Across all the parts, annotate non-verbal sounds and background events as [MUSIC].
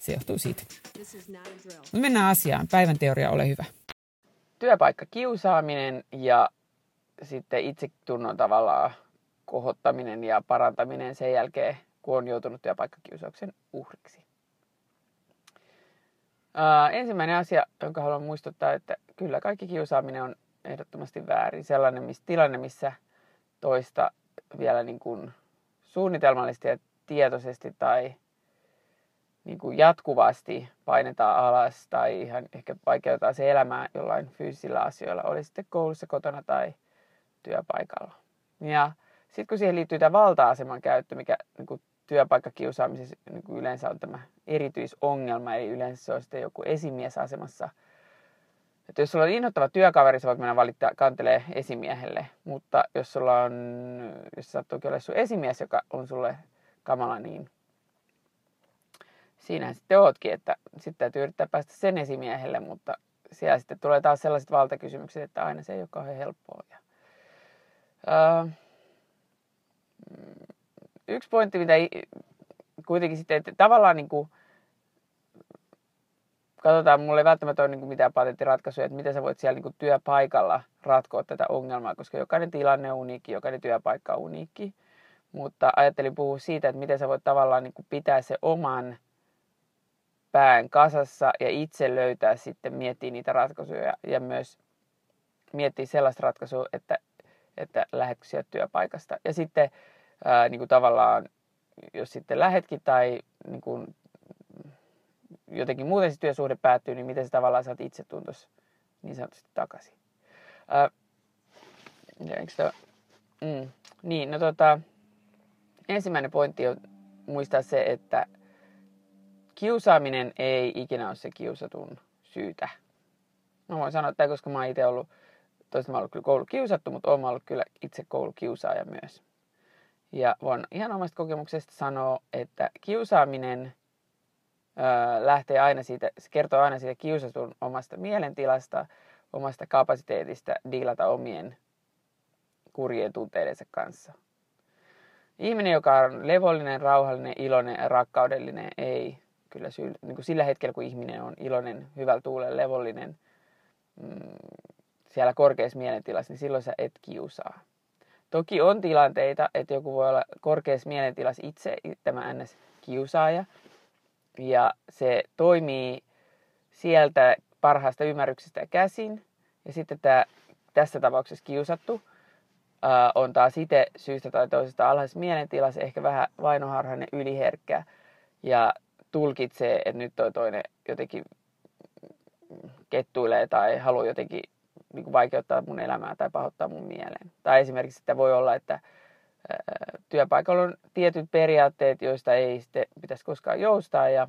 se johtuu siitä. Mutta mennään asiaan. Päivän teoria, ole hyvä työpaikkakiusaaminen ja sitten itsetunnon tavallaan kohottaminen ja parantaminen sen jälkeen, kun on joutunut työpaikkakiusauksen uhriksi. Ää, ensimmäinen asia, jonka haluan muistuttaa, että kyllä kaikki kiusaaminen on ehdottomasti väärin. Sellainen missä, tilanne, missä toista vielä niin kuin suunnitelmallisesti ja tietoisesti tai niin kuin jatkuvasti painetaan alas tai ihan ehkä vaikeutetaan se elämää jollain fyysisillä asioilla, oli sitten koulussa, kotona tai työpaikalla. Ja sitten kun siihen liittyy tämä valta-aseman käyttö, mikä niin kuin työpaikkakiusaamisessa niin kuin yleensä on tämä erityisongelma, eli yleensä se on sitten joku esimiesasemassa. Että jos sulla on innoittava työkaveri, sä voit mennä valittaa, kantelee esimiehelle, mutta jos sulla on, jos sattuu olla sun esimies, joka on sulle kamala, niin siinähän sitten ootkin, että sitten täytyy yrittää päästä sen esimiehelle, mutta siellä sitten tulee taas sellaiset valtakysymykset, että aina se ei ole kauhean helppoa. Ja, ää, yksi pointti, mitä kuitenkin sitten, että tavallaan niin kuin, katsotaan, mulla ei välttämättä ole niin kuin mitään patenttiratkaisuja, että miten sä voit siellä niin kuin työpaikalla ratkoa tätä ongelmaa, koska jokainen tilanne on uniikki, jokainen työpaikka on uniikki. Mutta ajattelin puhua siitä, että miten sä voit tavallaan niin kuin pitää se oman pään kasassa ja itse löytää sitten, miettiä niitä ratkaisuja ja myös miettiä sellaista ratkaisua, että, että lähdetkö sieltä työpaikasta. Ja sitten ää, niin kuin tavallaan, jos sitten lähetkin tai niin kuin, jotenkin muuten se työsuhde päättyy, niin miten se tavallaan saat itse tuntos niin sanotusti takaisin. Ää, ja mm, niin, no tota, ensimmäinen pointti on muistaa se, että kiusaaminen ei ikinä ole se kiusatun syytä. Mä voin sanoa että koska mä oon itse ollut, toista mä ollut kyllä koulukiusattu, mutta oon ollut kyllä itse koulukiusaaja myös. Ja voin ihan omasta kokemuksesta sanoa, että kiusaaminen öö, lähtee aina siitä, se kertoo aina siitä kiusatun omasta mielentilasta, omasta kapasiteetista diilata omien kurjien tunteidensa kanssa. Ihminen, joka on levollinen, rauhallinen, iloinen ja rakkaudellinen, ei kyllä syy, niin kuin sillä hetkellä, kun ihminen on iloinen, hyvällä tuulella, levollinen, mm, siellä korkeassa mielentilassa, niin silloin sä et kiusaa. Toki on tilanteita, että joku voi olla korkeassa mielentilassa itse tämä ns. kiusaaja, ja se toimii sieltä parhaasta ymmärryksestä käsin, ja sitten tämä, tässä tapauksessa kiusattu ää, on taas itse syystä tai toisesta alhaisessa mielentilassa ehkä vähän vainoharhainen, yliherkkä, ja tulkitsee, että nyt toi toinen jotenkin kettuilee tai haluaa jotenkin niin kuin vaikeuttaa mun elämää tai pahoittaa mun mieleen. Tai esimerkiksi että voi olla, että työpaikalla on tietyt periaatteet, joista ei sitten pitäisi koskaan joustaa ja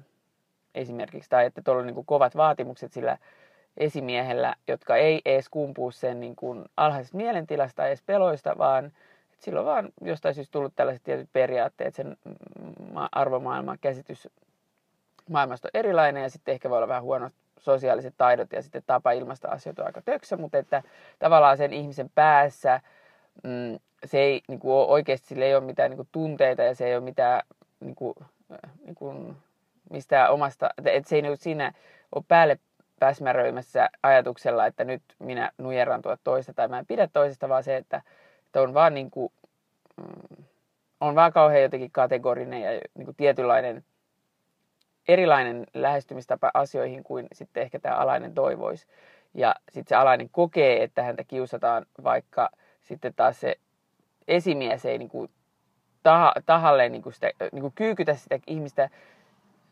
esimerkiksi, tai että tuolla on niin kuin kovat vaatimukset sillä esimiehellä, jotka ei edes kumpuu sen niin kuin alhaisesta mielentilasta tai edes peloista, vaan silloin vaan jostain syystä tullut tällaiset tietyt periaatteet, sen arvomaailman käsitys maailmasta on erilainen ja sitten ehkä voi olla vähän huonot sosiaaliset taidot ja sitten tapa ilmaista asioita on aika töksä, mutta että tavallaan sen ihmisen päässä mm, se ei niin kuin, oikeasti sille ei ole mitään niin kuin, tunteita ja se ei ole mitään niin kuin, niin kuin, mistään omasta, että se ei niin siinä ole päälle päsmäröimässä ajatuksella, että nyt minä nujeran tuota toista tai mä en pidä toisesta, vaan se, että, että on vaan niin kuin, mm, on vaan kauhean jotenkin kategorinen ja niin kuin tietynlainen erilainen lähestymistapa asioihin kuin sitten ehkä tämä alainen toivoisi. Ja sitten se alainen kokee, että häntä kiusataan, vaikka sitten taas se esimies ei niin kuin tah- tahalleen niin kuin sitä, niin kuin kyykytä sitä ihmistä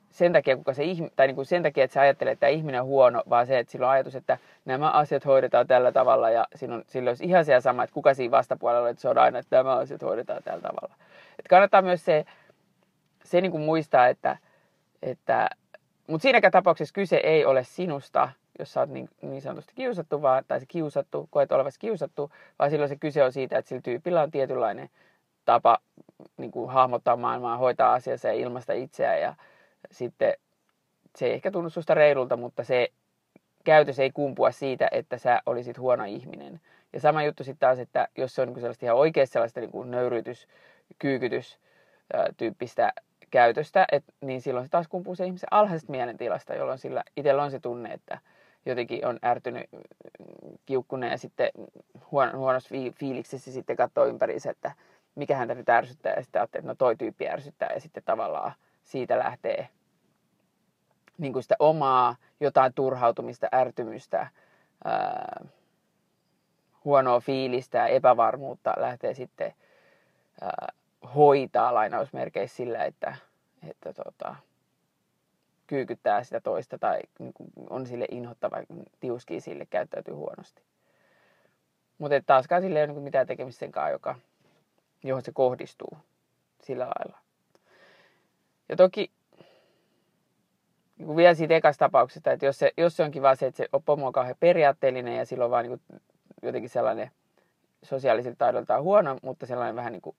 sen takia, kuka se ihmi, tai niin kuin sen takia, että se ajattelee, että tämä ihminen on huono, vaan se, että sillä on ajatus, että nämä asiat hoidetaan tällä tavalla ja on, sillä olisi ihan se sama, että kuka siinä vastapuolella että se on aina, että nämä asiat hoidetaan tällä tavalla. Että kannattaa myös se, se niin kuin muistaa, että, että mutta siinäkään tapauksessa kyse ei ole sinusta, jos sä oot niin, niin sanotusti kiusattu, vaan, tai se kiusattu, koet olevasi kiusattu, vaan silloin se kyse on siitä, että sillä tyypillä on tietynlainen tapa niin kuin hahmottaa maailmaa, hoitaa asiassa ja ilmasta itseään ja sitten se ei ehkä tunnu susta reilulta, mutta se käytös ei kumpua siitä, että sä olisit huono ihminen. Ja sama juttu sitten taas, että jos se on niin sellaista ihan oikeasti sellaista niin kuin nöyrytys, kyykytys tyyppistä käytöstä, et, niin silloin se taas kumpuu se ihmisen alhaisesta mielentilasta, jolloin sillä itsellä on se tunne, että jotenkin on ärtynyt, kiukkunen ja sitten huono, huonossa fiiliksessä sitten katsoo ympäriinsä, että mikä häntä nyt ärsyttää ja sitten ajattelee, että no toi tyyppi ärsyttää ja sitten tavallaan siitä lähtee niin kuin sitä omaa jotain turhautumista, ärtymystä, ää, huonoa fiilistä ja epävarmuutta lähtee sitten ää, hoitaa lainausmerkeissä sillä, että, että tota, kyykyttää sitä toista tai niin on sille inhottava, tiuskii sille, käyttäytyy huonosti. Mutta taaskaan sille ei ole niin mitään tekemistä sen kanssa, joka, johon se kohdistuu sillä lailla. Ja toki niin vielä siitä ekasta tapauksesta, että jos se, jos se onkin vaan se, että se pomo on kauhean periaatteellinen ja silloin vaan niin jotenkin sellainen sosiaalisilta taidoltaan huono, mutta sellainen vähän niin kuin,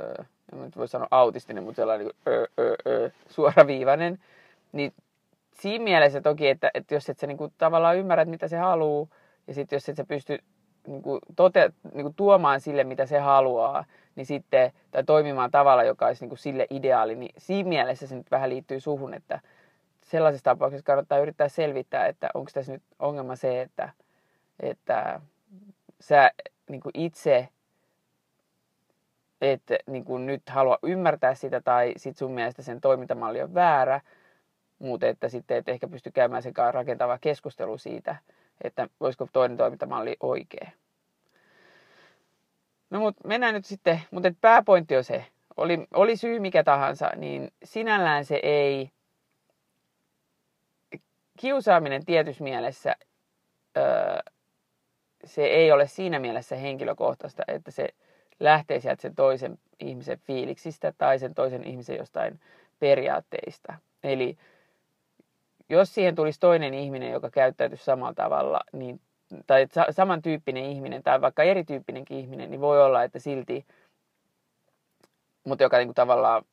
öö, en nyt voi sanoa autistinen, mutta sellainen niin öö, öö, öö, suoraviivainen, niin siinä mielessä toki, että, että jos et sä niin kuin, tavallaan ymmärrät, mitä se haluaa, ja sitten jos et sä pysty niin kuin, tote, niin kuin, tuomaan sille, mitä se haluaa, niin sitten, tai toimimaan tavalla, joka olisi niin kuin, sille ideaali, niin siinä mielessä se nyt vähän liittyy suhun, että sellaisessa tapauksessa kannattaa yrittää selvittää, että onko tässä nyt ongelma se, että, että sä niin kuin itse et niin kuin nyt halua ymmärtää sitä tai sit sun mielestä sen toimintamalli on väärä, mutta että sitten et ehkä pysty käymään sen kanssa rakentava keskustelu siitä, että voisiko toinen toimintamalli oikea. No mutta mennään nyt sitten, mutta pääpointti on se, oli, oli syy mikä tahansa, niin sinällään se ei, kiusaaminen tietyssä mielessä, öö, se ei ole siinä mielessä henkilökohtaista, että se lähtee sieltä sen toisen ihmisen fiiliksistä tai sen toisen ihmisen jostain periaatteista. Eli jos siihen tulisi toinen ihminen, joka käyttäytyisi samalla tavalla, niin, tai samantyyppinen ihminen tai vaikka erityyppinenkin ihminen, niin voi olla, että silti, mutta joka niin kuin tavallaan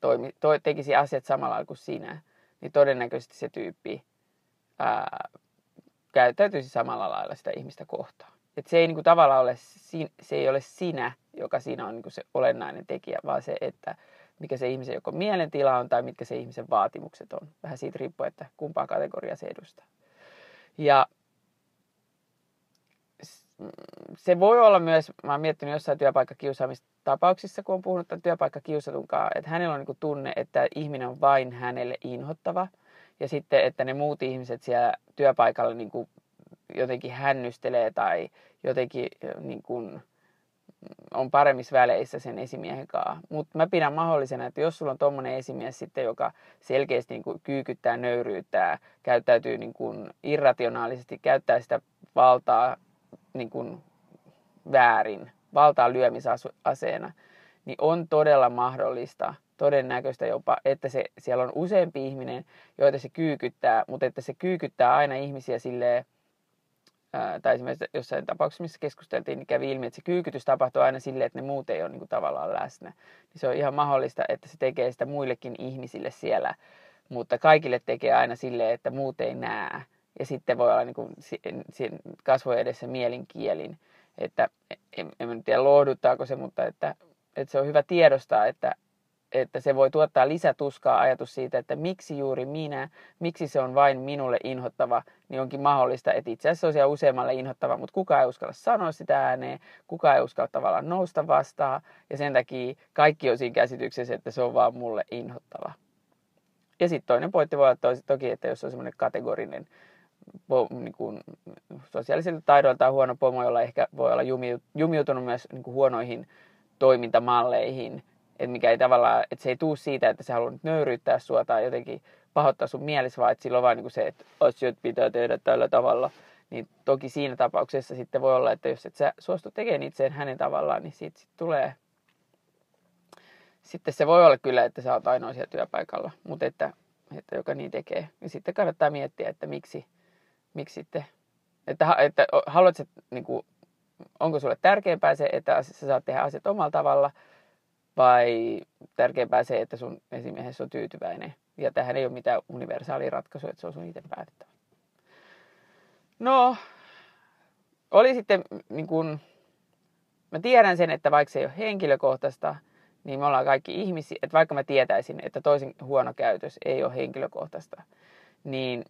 toimi, to, tekisi asiat samalla kuin sinä, niin todennäköisesti se tyyppi ää, käyttäytyisi samalla lailla sitä ihmistä kohtaan. Et se ei niin kuin, tavallaan ole, se ei ole sinä, joka siinä on niin kuin se olennainen tekijä, vaan se, että mikä se ihmisen joko mielentila on tai mitkä se ihmisen vaatimukset on. Vähän siitä riippuu, että kumpaa kategoriaa se edustaa. Ja se voi olla myös, mä oon miettinyt jossain työpaikkakiusaamistapauksissa, kun on puhunut tämän työpaikkakiusatunkaan, että hänellä on niin tunne, että ihminen on vain hänelle inhottava. Ja sitten, että ne muut ihmiset siellä työpaikalla niin kuin jotenkin hännystelee tai jotenkin niin kuin, on paremmissa väleissä sen esimiehen kanssa. Mutta mä pidän mahdollisena, että jos sulla on tommonen esimies sitten, joka selkeästi niin kuin kyykyttää, nöyryyttää, käyttäytyy niin kuin irrationaalisesti, käyttää sitä valtaa niin kuin väärin, valtaa lyömisaseena, niin on todella mahdollista, todennäköistä jopa, että se, siellä on useampi ihminen, joita se kyykyttää, mutta että se kyykyttää aina ihmisiä silleen, tai esimerkiksi jossain tapauksessa, missä keskusteltiin, niin kävi ilmi, että se kyykytys tapahtuu aina silleen, että ne muut ei ole niin kuin tavallaan läsnä. Niin se on ihan mahdollista, että se tekee sitä muillekin ihmisille siellä, mutta kaikille tekee aina silleen, että muut ei näe. Ja sitten voi olla niin kuin kasvojen edessä mielinkielin. Että en, en tiedä lohduttaako se, mutta että, että se on hyvä tiedostaa, että, että se voi tuottaa lisätuskaa ajatus siitä, että miksi juuri minä, miksi se on vain minulle inhottava, niin onkin mahdollista, että itse asiassa se on useammalle inhottava, mutta kukaan ei uskalla sanoa sitä ääneen, kukaan ei uskalla tavallaan nousta vastaan, ja sen takia kaikki on siinä käsityksessä, että se on vaan mulle inhottava. Ja sitten toinen pointti voi olla toki, että jos on semmoinen kategorinen po, niin kuin, sosiaalisilla taidoiltaan huono pomo, jolla ehkä voi olla jumiutunut myös niin kuin huonoihin toimintamalleihin, että mikä ei tavallaan, että se ei tuu siitä, että sä haluat nöyryyttää sua tai jotenkin pahoittaa sun mielessä, vaan että sillä on vain niin se, että asiat pitää tehdä tällä tavalla. Niin toki siinä tapauksessa sitten voi olla, että jos et sä suostu tekemään itseen hänen tavallaan, niin siitä sit tulee sitten se voi olla kyllä, että sä oot ainoa siellä työpaikalla, mutta että, että joka niin tekee. Ja sitten kannattaa miettiä, että miksi, miksi sitten, että, että haluatko, niin kuin, onko sulle tärkeämpää se, että sä saat tehdä asiat omalla tavalla, vai tärkeämpää se, että sun esimiehessä on tyytyväinen. Ja tähän ei ole mitään universaalia ratkaisua, että se on sun itse päätettävä. No, oli sitten niin kuin, mä tiedän sen, että vaikka se ei ole henkilökohtaista, niin me ollaan kaikki ihmisiä, että vaikka mä tietäisin, että toisen huono käytös ei ole henkilökohtaista, niin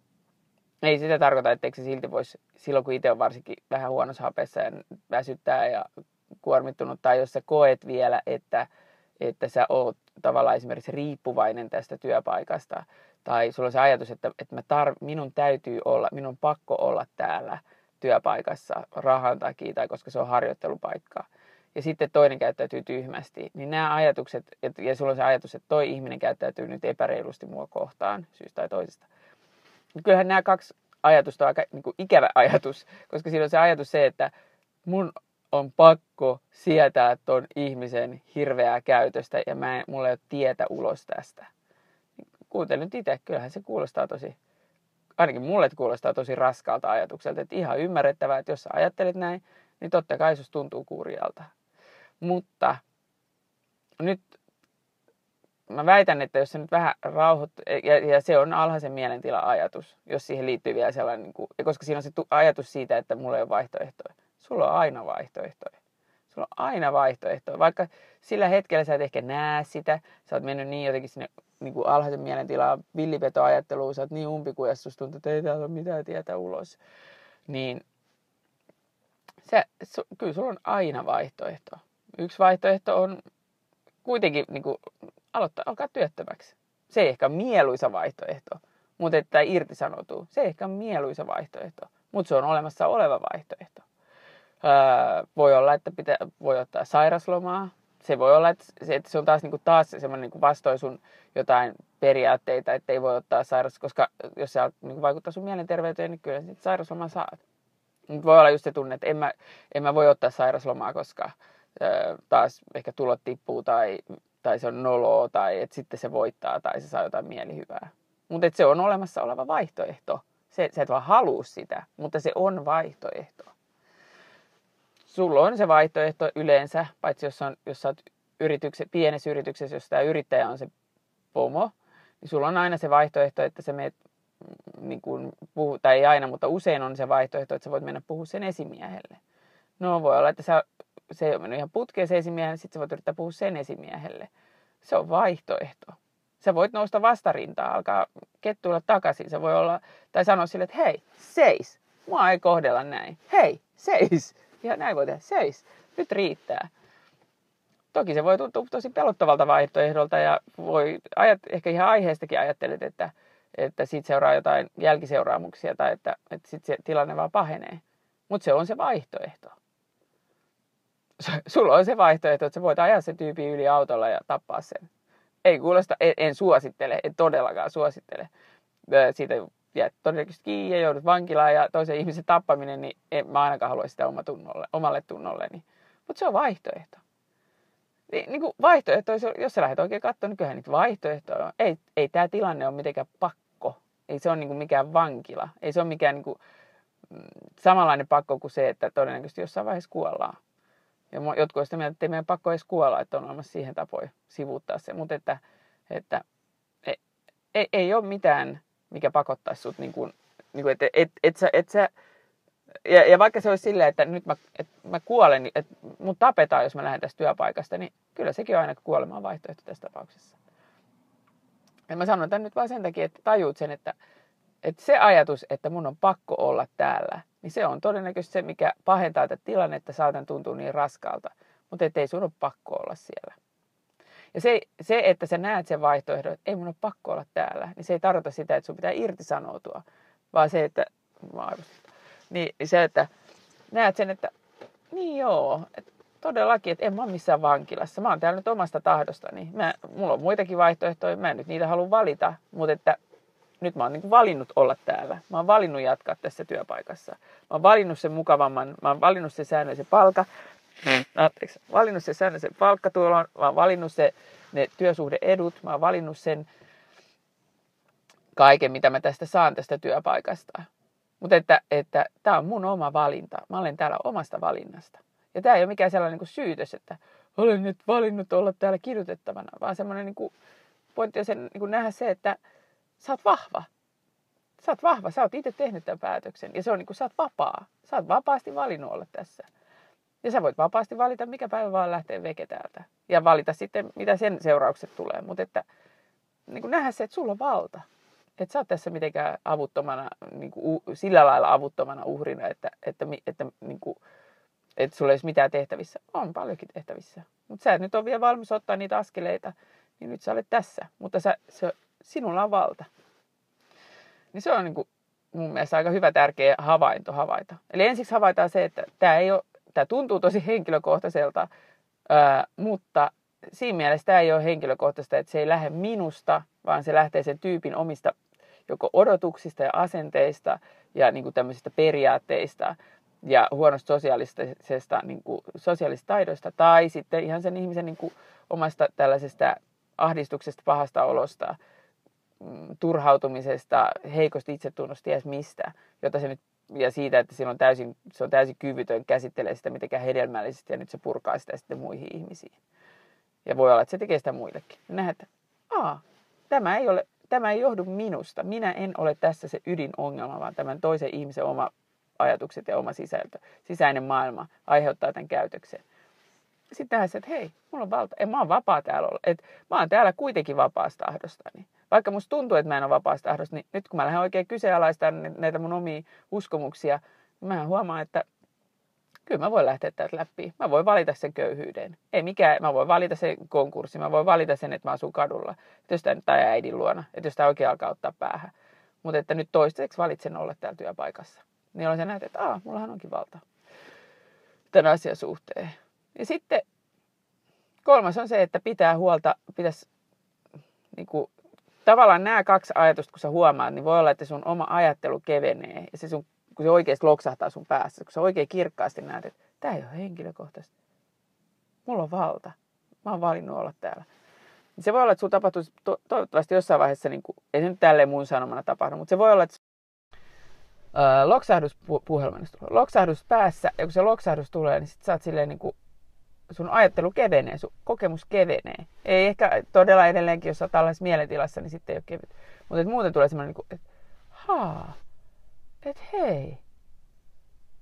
ei sitä tarkoita, etteikö se silti voisi, silloin kun itse on varsinkin vähän huonossa hapessa ja väsyttää ja kuormittunut, tai jos sä koet vielä, että, että sä oot tavallaan esimerkiksi riippuvainen tästä työpaikasta, tai sulla on se ajatus, että, että mä tar- minun täytyy olla, minun pakko olla täällä työpaikassa rahan takia, tai koska se on harjoittelupaikka, ja sitten toinen käyttäytyy tyhmästi, niin nämä ajatukset, ja sulla on se ajatus, että toi ihminen käyttäytyy nyt epäreilusti mua kohtaan syystä tai toisesta. Mutta kyllähän nämä kaksi ajatusta on aika niin kuin ikävä ajatus, koska siinä on se ajatus se, että mun on pakko sietää ton ihmisen hirveää käytöstä ja mä en, mulla ei ole tietä ulos tästä. Kuuntele nyt itse, kyllähän se kuulostaa tosi, ainakin mulle kuulostaa tosi raskaalta ajatukselta, että ihan ymmärrettävää, että jos sä ajattelet näin, niin totta kai susta tuntuu kurjalta. Mutta nyt mä väitän, että jos se nyt vähän rauhoit, ja, ja se on alhaisen mielentila-ajatus, jos siihen liittyy vielä sellainen, niin kuin, koska siinä on se ajatus siitä, että mulla ei ole vaihtoehtoja. Sulla on aina vaihtoehtoja. Sulla on aina vaihtoehtoja. Vaikka sillä hetkellä sä et ehkä näe sitä, sä oot mennyt niin jotenkin sinne niin kuin alhaisen mielentilaan, villipetoajatteluun, sä oot niin umpikujassa, susta tuntuu, että ei täällä ole mitään tietä ulos. Niin se, su, kyllä sulla on aina vaihtoehto. Yksi vaihtoehto on kuitenkin niin kuin, aloittaa, alkaa työttömäksi. Se ei ehkä ole mieluisa vaihtoehto, mutta että irtisanoutuu. Se ei ehkä ole mieluisa vaihtoehto, mutta se on olemassa oleva vaihtoehto. Öö, voi olla, että pitää, voi ottaa sairaslomaa. Se voi olla, että se, että se on taas, niin kuin, taas semmoinen niin vastoin sun jotain periaatteita, että ei voi ottaa sairas, koska jos se niin vaikuttaa sun mielenterveyteen, niin kyllä sitten sairaslomaa saat. Mutta voi olla just se tunne, että en mä, en mä voi ottaa sairaslomaa, koska taas ehkä tulot tippuu tai, tai se on noloa tai että sitten se voittaa tai se saa jotain mielihyvää. Mutta se on olemassa oleva vaihtoehto. Se, sä et vaan halua sitä, mutta se on vaihtoehto. Sulla on se vaihtoehto yleensä, paitsi jos, on, jos sä oot yritykse, pienessä yrityksessä, jos tämä yrittäjä on se pomo, niin sulla on aina se vaihtoehto, että sä meet, mm, niin kuin, puhu, tai ei aina, mutta usein on se vaihtoehto, että sä voit mennä puhua sen esimiehelle. No voi olla, että sä se ei ole mennyt ihan putkeen se esimiehelle, sitten sä voit yrittää puhua sen esimiehelle. Se on vaihtoehto. Sä voit nousta vastarintaa, alkaa kettuilla takaisin. Se voi olla, tai sanoa sille, että hei, seis. Mua ei kohdella näin. Hei, seis. Ja näin voi tehdä, seis. Nyt riittää. Toki se voi tuntua tosi pelottavalta vaihtoehdolta ja voi, ajat, ehkä ihan aiheestakin ajattelet, että, että siitä seuraa jotain jälkiseuraamuksia tai että, että sitten se tilanne vaan pahenee. Mutta se on se vaihtoehto sulla on se vaihtoehto, että sä voit ajaa sen tyypin yli autolla ja tappaa sen. Ei kuulosta, en, en suosittele, en todellakaan suosittele. Siitä jää todennäköisesti kiinni ja joudut vankilaan ja toisen ihmisen tappaminen, niin en mä ainakaan halua sitä oma tunnolle, omalle tunnolleni. Mutta se on vaihtoehto. Niin, niin kuin vaihtoehto, jos sä lähdet oikein katsomaan, niin kyllähän niitä vaihtoehtoja on. Ei, ei tämä tilanne ole mitenkään pakko. Ei se ole niin kuin mikään vankila. Ei se ole mikään niin kuin, mm, samanlainen pakko kuin se, että todennäköisesti jossain vaiheessa kuollaan. Ja jotkut ovat sitä mieltä, että ei meidän pakko edes kuolla, että on olemassa siihen tapoja sivuuttaa se. Mutta että, että ei, ei, ei ole mitään, mikä pakottaisi sut, niin kuin, niin kuin, että et, et, sä, et sä Ja, ja vaikka se olisi silleen, että nyt mä, että mä kuolen, niin että mut tapetaan, jos mä lähden tästä työpaikasta, niin kyllä sekin on aina kuolemaan vaihtoehto tässä tapauksessa. Ja mä sanon tämän nyt vain sen takia, että tajuut sen, että, että se ajatus, että mun on pakko olla täällä, niin se on todennäköisesti se, mikä pahentaa tätä tilannetta, saatan tuntua niin raskaalta. Mutta ei sun ole pakko olla siellä. Ja se, se, että sä näet sen vaihtoehdon, että ei mun ole pakko olla täällä, niin se ei tarkoita sitä, että sun pitää irtisanoutua, vaan se, että, niin, niin se, että näet sen, että niin joo, että todellakin, että en mä ole missään vankilassa. Mä oon täällä nyt omasta tahdostani. Mä, mulla on muitakin vaihtoehtoja, mä en nyt niitä halua valita, mutta että nyt mä oon niin valinnut olla täällä. Mä oon valinnut jatkaa tässä työpaikassa. Mä oon valinnut sen mukavamman, mä oon valinnut sen säännöllisen palkan, mm. anteeksi, valinnut sen säännöllisen palkkatulon, mä oon valinnut se, ne työsuhdeedut, mä oon valinnut sen kaiken, mitä mä tästä saan tästä työpaikasta. Mutta että, että tämä on mun oma valinta. Mä olen täällä omasta valinnasta. Ja tämä ei ole mikään sellainen niin syytös, että olen nyt valinnut olla täällä kirjoitettavana, vaan semmoinen niin kuin, pointti on sen, niin kuin nähdä se, että sä oot vahva. Sä oot vahva, sä oot itse tehnyt tämän päätöksen. Ja se on niin kuin, sä oot vapaa. Sä oot vapaasti valinnut olla tässä. Ja sä voit vapaasti valita, mikä päivä vaan lähtee veke täältä. Ja valita sitten, mitä sen seuraukset tulee. Mutta että niin kuin nähdä se, että sulla on valta. Että sä oot tässä mitenkään avuttomana, niin kuin, sillä lailla avuttomana uhrina, että, että, että, niin kuin, että sulla ei olisi mitään tehtävissä. On paljonkin tehtävissä. Mutta sä et nyt ole vielä valmis ottaa niitä askeleita, niin nyt sä olet tässä. Mutta sä, se, sinulla on valta. Niin se on niin kuin mun mielestä aika hyvä tärkeä havainto havaita. Eli ensiksi havaitaan se, että tämä, ei ole, tämä tuntuu tosi henkilökohtaiselta, ää, mutta siinä mielessä tämä ei ole henkilökohtaista, että se ei lähde minusta, vaan se lähtee sen tyypin omista joko odotuksista ja asenteista ja niin kuin tämmöisistä periaatteista ja huonosta sosiaalisesta, niin kuin, sosiaalisista taidoista tai sitten ihan sen ihmisen niin kuin, omasta tällaisesta ahdistuksesta, pahasta olosta, mm, turhautumisesta, heikosti itsetunnosta, ties mistä, jota se nyt, ja siitä, että on täysin, se on täysin kyvytön käsittelee sitä mitenkään hedelmällisesti ja nyt se purkaa sitä sitten muihin ihmisiin. Ja voi olla, että se tekee sitä muillekin. Nähdään, että Aa, tämä ei ole tämä ei johdu minusta. Minä en ole tässä se ydinongelma, vaan tämän toisen ihmisen oma ajatukset ja oma sisältö, sisäinen maailma aiheuttaa tämän käytöksen. Sitten se, että hei, mulla on valta, en, mä oon vapaa täällä olla. Et mä oon täällä kuitenkin vapaasta tahdostani. Vaikka musta tuntuu, että mä en ole vapaasta tahdosta, niin nyt kun mä lähden oikein kyseenalaistamaan näitä mun omia uskomuksia, niin mä huomaan, että kyllä mä voin lähteä täältä läpi. Mä voin valita sen köyhyyden. Ei mikään, mä voin valita sen konkurssi, mä voin valita sen, että mä asun kadulla. Että jos tämä tai äidin luona, että jos tämä oikein alkaa ottaa päähän. Mutta että nyt toistaiseksi valitsen olla täällä työpaikassa. Niin on se näet, että aah, mullahan onkin valta tämän asian suhteen. Ja sitten kolmas on se, että pitää huolta, pitäisi niin kuin, tavallaan nämä kaksi ajatusta, kun sä huomaat, niin voi olla, että sun oma ajattelu kevenee ja se sun kun se oikeasti loksahtaa sun päässä, kun sä oikein kirkkaasti näet, että tämä ei ole henkilökohtaista. Mulla on valta. Mä oon valinnut olla täällä. Niin se voi olla, että sulla tapahtuisi to- toivottavasti jossain vaiheessa, niin kuin, ei se nyt tälleen mun sanomana tapahdu, mutta se voi olla, että öö, loksahdus pu- tulee. Loksahdus päässä, ja kun se loksahdus tulee, niin sit sä oot silleen niin kuin, sun ajattelu kevenee, sun kokemus kevenee. Ei ehkä todella edelleenkin, jos oot tällaisessa mielentilassa, niin sitten ei ole kevyt. Mutta muuten tulee semmoinen, niin että haa, että hei,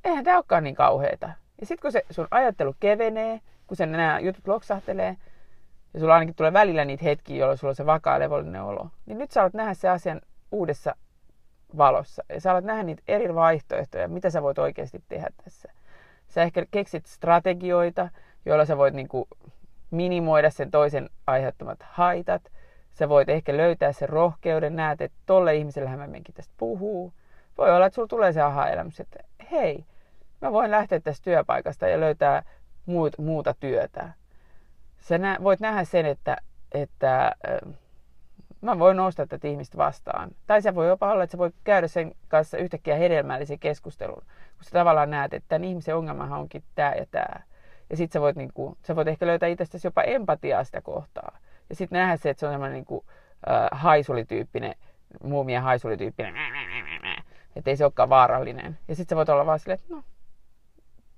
eihän tämä olekaan niin kauheeta. Ja sitten kun se sun ajattelu kevenee, kun sen nämä jutut loksahtelee, ja sulla ainakin tulee välillä niitä hetkiä, jolloin sulla on se vakaa levollinen olo, niin nyt sä alat nähdä se asian uudessa valossa. Ja sä alat nähdä niitä eri vaihtoehtoja, mitä sä voit oikeasti tehdä tässä. Sä ehkä keksit strategioita, joilla sä voit niinku minimoida sen toisen aiheuttamat haitat. Sä voit ehkä löytää sen rohkeuden, näet, että tolle ihmiselle mä tästä puhuu voi olla, että sulla tulee se aha-elämys, että hei, mä voin lähteä tästä työpaikasta ja löytää muut, muuta työtä. Sä nä, voit nähdä sen, että, että äh, mä voin nostaa tätä ihmistä vastaan. Tai se voi jopa olla, että sä voit käydä sen kanssa yhtäkkiä hedelmällisen keskustelun, kun sä tavallaan näet, että tämän ihmisen ongelmahan onkin tämä ja tämä. Ja sit sä voit, niin kuin, sä voit ehkä löytää itsestäsi jopa empatiaa sitä kohtaa. Ja sitten nähdä se, että se on semmoinen niin kuin, äh, haisulityyppinen, muumien haisulityyppinen että ei se olekaan vaarallinen. Ja sitten sä voit olla vaan silleen, että no,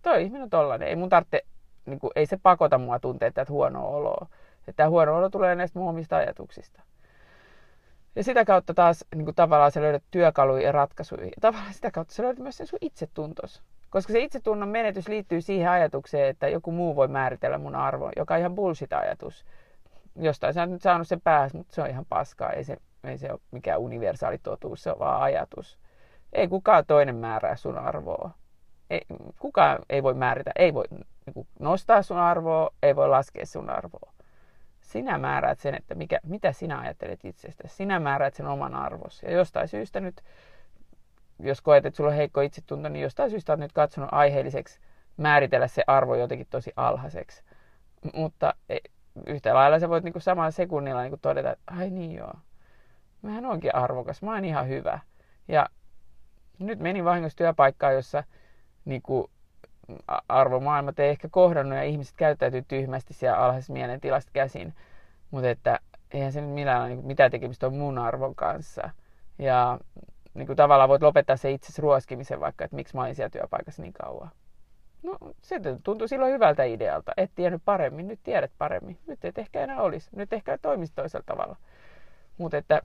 toi ihminen on tollanen. Ei mun tarvitse, niin kuin, ei se pakota mua tuntea tätä huonoa oloa. Että tämä huono olo tulee näistä mun omista ajatuksista. Ja sitä kautta taas niin kuin tavallaan sä löydät työkaluja ja ratkaisuja. Ja tavallaan sitä kautta sä löydät myös sen sun itsetuntos. Koska se itsetunnon menetys liittyy siihen ajatukseen, että joku muu voi määritellä mun arvon, joka on ihan bullshit-ajatus. Jostain sä nyt saanut sen päässä, mutta se on ihan paskaa. Ei se, ei se ole mikään universaali totuus, se on vaan ajatus. Ei kukaan toinen määrää sun arvoa. Ei, kukaan ei voi määritä, ei voi niin nostaa sun arvoa, ei voi laskea sun arvoa. Sinä määräät sen, että mikä, mitä sinä ajattelet itsestäsi. Sinä määräät sen oman arvosi. Ja jostain syystä nyt, jos koet, että sulla on heikko itsetunto, niin jostain syystä olet nyt katsonut aiheelliseksi määritellä se arvo jotenkin tosi alhaiseksi. Mutta e, yhtä lailla sä voit niinku samalla sekunnilla niinku todeta, että ai niin joo, mähän onkin arvokas, mä oon ihan hyvä. Ja nyt menin vahingossa työpaikkaan, jossa niinku, arvomaailmat ei ehkä kohdannut ja ihmiset käyttäytyy tyhmästi siellä alhaisessa mielentilasta käsin. Mutta että eihän se nyt millään ole niin mitään tekemistä on mun arvon kanssa. Ja niin kuin tavallaan voit lopettaa se itse ruoskimisen vaikka, että miksi mä olin siellä työpaikassa niin kauan. No se tuntui silloin hyvältä idealta. Et tiennyt paremmin, nyt tiedät paremmin. Nyt et ehkä enää olisi. Nyt ehkä toimisi toisella tavalla. Mutta että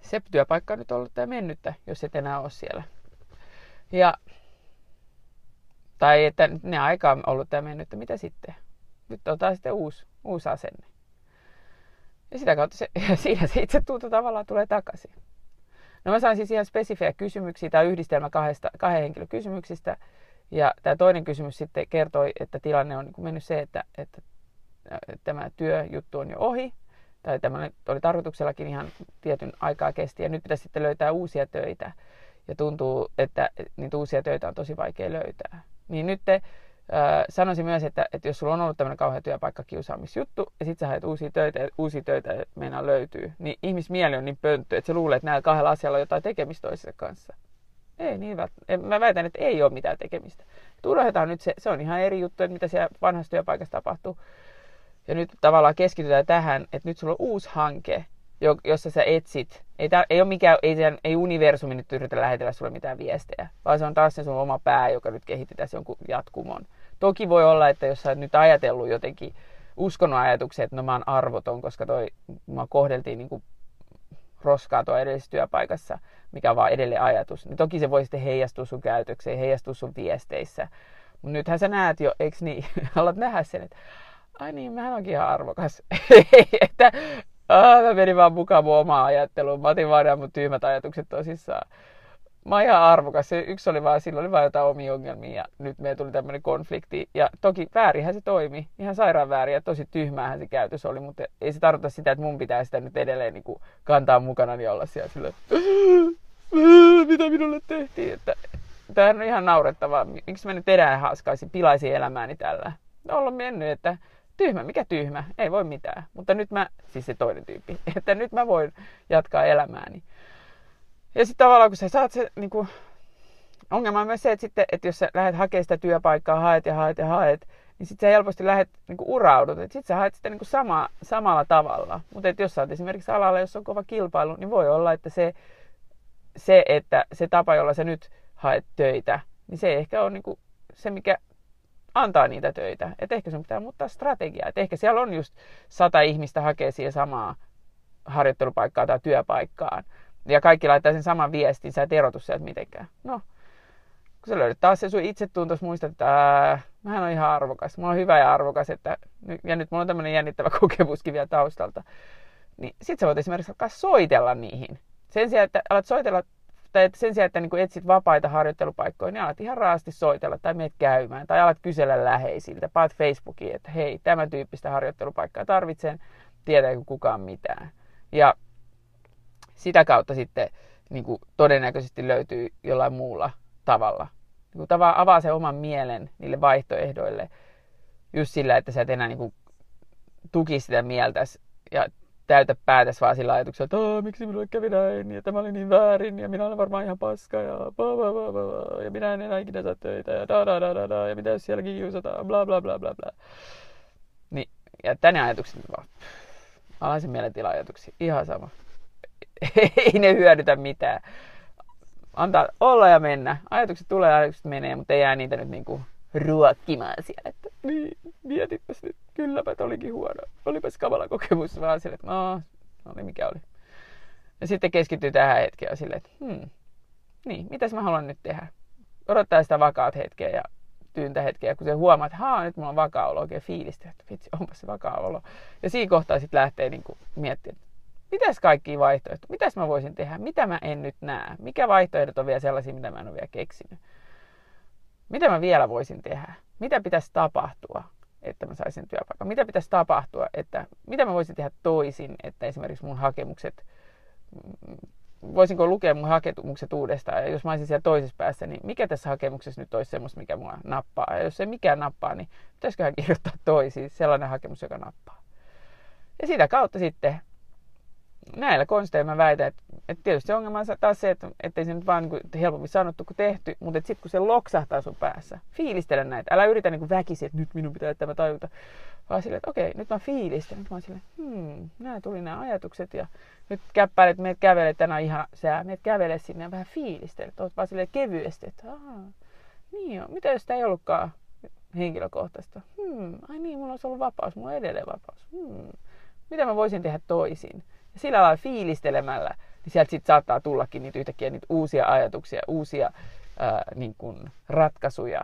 se työpaikka on nyt ollut tämä mennyttä, jos et enää ole siellä. Ja tai että ne aika on ollut tämä mennyt, että mitä sitten? Nyt otetaan sitten uusi, uusi asenne. Ja sitä kautta se, ja [LAUGHS] siinä se itse tunto tavallaan tulee takaisin. No mä sain siis ihan spesifejä kysymyksiä, tämä yhdistelmä kahdesta, kahden henkilön kysymyksistä. Ja tämä toinen kysymys sitten kertoi, että tilanne on niin mennyt se, että, että tämä työjuttu on jo ohi. Tai tämä oli tarkoituksellakin ihan tietyn aikaa kesti. Ja nyt pitäisi sitten löytää uusia töitä. Ja tuntuu, että niitä uusia töitä on tosi vaikea löytää. Niin nyt te, äh, sanoisin myös, että, että jos sulla on ollut tämmöinen kauhean työpaikkakiusaamisjuttu, ja sitten sä haet uusia töitä, ja uusia töitä meinaa löytyy, niin ihmismieli on niin pönttö, että se luulee, että näillä kahdella asialla on jotain tekemistä toisessa kanssa. Ei niin, mä väitän, että ei ole mitään tekemistä. Turhataan nyt se, se on ihan eri juttu, että mitä siellä vanhassa työpaikassa tapahtuu. Ja nyt tavallaan keskitytään tähän, että nyt sulla on uusi hanke, jossa sä etsit. Ei, tää, ei, ole mikään, ei, ei universumi nyt yritä lähetellä sulle mitään viestejä, vaan se on taas se sun oma pää, joka nyt kehitti tässä jonkun jatkumon. Toki voi olla, että jos sä nyt ajatellut jotenkin, uskonut ajatuksia, että no mä oon arvoton, koska toi, mä kohdeltiin niin kuin roskaa tuo edellisessä työpaikassa, mikä on vaan edelleen ajatus, niin toki se voi sitten heijastua sun käytökseen, heijastua sun viesteissä. Mutta nythän sä näet jo, eikö niin, [LAUGHS] alat nähdä sen, että ai niin, mä oonkin ihan arvokas. [LAUGHS] että Ah, mä menin vaan mukaan mun omaa ajatteluun. Mä otin vaan mun tyhmät ajatukset tosissaan. Mä oon ihan arvokas. Se yksi oli vaan, silloin oli vaan jotain omia ongelmia ja nyt meillä tuli tämmöinen konflikti. Ja toki väärinhän se toimi. Ihan sairaan väärin ja tosi tyhmäähän se käytös oli, mutta ei se tarkoita sitä, että mun pitää sitä nyt edelleen niin kuin kantaa mukana niin olla siellä silleen, mitä minulle tehtiin. Että, tämä on ihan naurettavaa. Miksi mä nyt enää haaskaisin, pilaisin elämääni tällä? No, olla mennyt, että tyhmä, mikä tyhmä, ei voi mitään. Mutta nyt mä, siis se toinen tyyppi, [LAUGHS] että nyt mä voin jatkaa elämääni. Ja sitten tavallaan kun sä saat se, niin kuin, ongelma on myös se, että, sitten, että jos sä lähdet hakemaan sitä työpaikkaa, haet ja haet ja haet, niin sitten sä helposti lähdet niin kuin uraudut. Sitten sä haet sitä niin kuin sama, samalla tavalla. Mutta jos sä oot esimerkiksi alalla, jossa on kova kilpailu, niin voi olla, että se, se, että se tapa, jolla sä nyt haet töitä, niin se ei ehkä ole niin kuin se, mikä antaa niitä töitä. Että ehkä sun pitää muuttaa strategiaa. Että ehkä siellä on just sata ihmistä hakee siihen samaa harjoittelupaikkaa tai työpaikkaan. Ja kaikki laittaa sen saman viestin, sä et erotu sieltä mitenkään. No, kun sä löydät taas se sun itsetuntos, muistat, että ää, mähän on ihan arvokas. Mulla on hyvä ja arvokas, että, ja nyt mulla on tämmöinen jännittävä [LAUGHS] kokemuskin vielä taustalta. Niin sit sä voit esimerkiksi alkaa soitella niihin. Sen sijaan, että alat soitella tai että sen sijaan, että niin etsit vapaita harjoittelupaikkoja, niin alat ihan raasti soitella tai meet käymään tai alat kysellä läheisiltä. Paat Facebookiin, että hei, tämä tyyppistä harjoittelupaikkaa tarvitsen, tietääkö kukaan mitään. Ja sitä kautta sitten niin kuin todennäköisesti löytyy jollain muulla tavalla. Niin kuin tavallaan avaa se oman mielen niille vaihtoehdoille just sillä, että sä et enää niin tuki sitä mieltäsi ja täytä päätäs vaan sillä ajatuksella, että miksi minulle kävi näin, ja tämä oli niin väärin, ja minä olen varmaan ihan paska, ja bla bla bla bla, ja minä en enää ikinä saa töitä, ja da da da da da, ja mitä jos sielläkin kiusataan, bla bla bla bla bla. Niin, ja tänne ajatukset vaan, alaisen mielentila ajatuksia, ihan sama. [LAUGHS] Ei ne hyödytä mitään. Antaa olla ja mennä. Ajatukset tulee, ajatukset menee, mutta ei jää niitä nyt niinku ruokkimaan siellä. Että niin, mietipäs nyt, kylläpä olikin huono. Olipas kamala kokemus vaan sille, että no, oli mikä oli. Ja sitten keskittyy tähän hetkeen silleen, että hmm, niin, mitäs mä haluan nyt tehdä? Odottaa sitä vakaat hetkeä ja tyyntä hetkeä, kun se huomaa, että haa, nyt mulla on vakaa olo, oikein fiilistä, että vitsi, onpa se vakaa olo. Ja siinä kohtaa sitten lähtee niin miettimään, mitäs kaikki vaihtoehtoja, mitäs mä voisin tehdä, mitä mä en nyt näe, mikä vaihtoehdot on vielä sellaisia, mitä mä en ole vielä keksinyt. Mitä mä vielä voisin tehdä, mitä pitäisi tapahtua, että mä saisin työpaikan, mitä pitäisi tapahtua, että mitä mä voisin tehdä toisin, että esimerkiksi mun hakemukset voisinko lukea mun hakemukset uudestaan, ja jos mä olisin siellä toisessa päässä, niin mikä tässä hakemuksessa nyt olisi semmoista, mikä mua nappaa. Ja jos ei mikään nappaa, niin pitäisiköhän kirjoittaa toisiin? Sellainen hakemus, joka nappaa. Ja sitä kautta sitten näillä konsteilla mä väitän, että, että tietysti ongelma on taas se, että ettei se nyt vaan niin kuin helpommin sanottu kuin tehty, mutta sitten kun se loksahtaa sun päässä, fiilistele näitä. Älä yritä niin väkisin, että nyt minun pitää tämä tajuta, vaan silleen, että okei, nyt mä fiilistelen. Nyt mä oon silleen, hmm, nämä tuli nämä ajatukset ja nyt käppäilet, meet kävelet, tänään ihan sää, meet kävele sinne ja vähän fiilistelet. Oot vaan silleen kevyesti, että aah, niin joo, mitä jos tämä ei ollutkaan henkilökohtaista? Hmm, ai niin, mulla olisi ollut vapaus, mulla on edelleen vapaus. Hmm, mitä mä voisin tehdä toisin? Ja sillä lailla fiilistelemällä, niin sieltä sitten saattaa tullakin niitä yhtäkkiä niitä uusia ajatuksia, uusia ää, niin kuin ratkaisuja.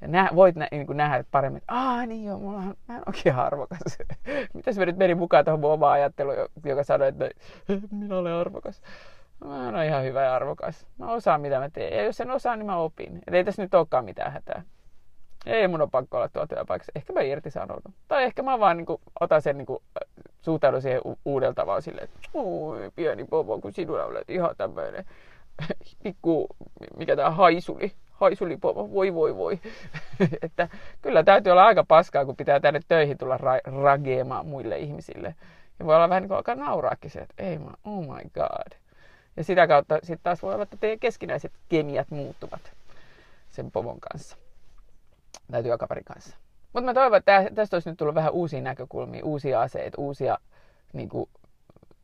Ja nä, voit nä, niin kuin nähdä paremmin, että aah niin joo, mulla on, mä en oikein arvokas. [LAUGHS] Mitäs mä nyt menin mukaan tuohon mun omaan ajatteluun, joka sanoi, että minä olen arvokas. Mä olen ihan hyvä ja arvokas. Mä osaan mitä mä teen. Ja jos en osaa, niin mä opin. Et ei tässä nyt olekaan mitään hätää. Ei mun ole pakko olla tuolla työpaikassa. Ehkä mä irtisanoudun. Tai ehkä mä vaan niin kuin, otan sen niin kuin, suhtaudun siihen u- uudella tavalla silleen, että oi pieni pomo, kun sinulla olet ihan tämmöinen [LAUGHS] pikku, mikä tämä haisuli, haisuli pomo, voi voi voi. [LAUGHS] että kyllä täytyy olla aika paskaa, kun pitää tänne töihin tulla ra- rageemaan muille ihmisille. Ja voi olla vähän niin kuin alkaa nauraakin se, että ei mä, oh my god. Ja sitä kautta sitten taas voi olla, että teidän keskinäiset kemiat muuttuvat sen pomon kanssa tai työkaverin kanssa. Mutta mä toivon, että tästä olisi nyt tullut vähän uusia näkökulmia, uusia aseita, uusia niin kuin,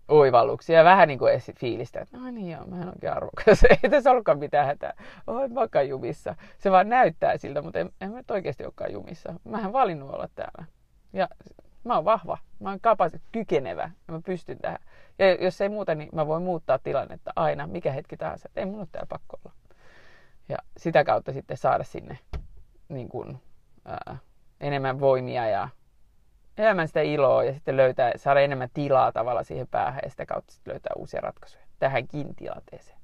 oivalluksia ja vähän niin kuin fiilistä, että no niin joo, mä en oikein arvokas. [LAUGHS] Ei tässä ollutkaan mitään hätää. Oon mä jumissa. Se vaan näyttää siltä, mutta en, en mä nyt oikeasti olekaan jumissa. Mä en valinnut olla täällä. Ja mä oon vahva, mä oon kapasit, kykenevä ja mä pystyn tähän. Ja jos ei muuta, niin mä voin muuttaa tilannetta aina, mikä hetki tahansa. Ei mun ole täällä pakko olla. Ja sitä kautta sitten saada sinne niin kuin, ää, enemmän voimia ja enemmän sitä iloa ja sitten löytää, saada enemmän tilaa tavalla siihen päähän ja sitä kautta sitten löytää uusia ratkaisuja tähänkin tilanteeseen.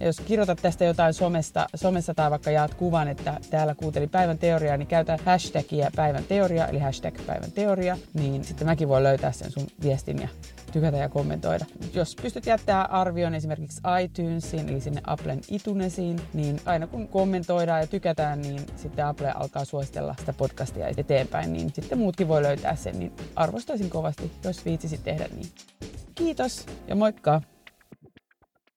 jos kirjoitat tästä jotain somesta, somessa tai vaikka jaat kuvan, että täällä kuuntelin päivän teoriaa, niin käytä hashtagia päivän teoria, eli hashtag päivän teoria, niin sitten mäkin voin löytää sen sun viestin ja tykätä ja kommentoida. Jos pystyt jättämään arvion esimerkiksi iTunesiin, eli sinne Applen iTunesiin, niin aina kun kommentoidaan ja tykätään, niin sitten Apple alkaa suositella sitä podcastia eteenpäin, niin sitten muutkin voi löytää sen, niin arvostaisin kovasti, jos viitsisit tehdä niin. Kiitos ja moikka!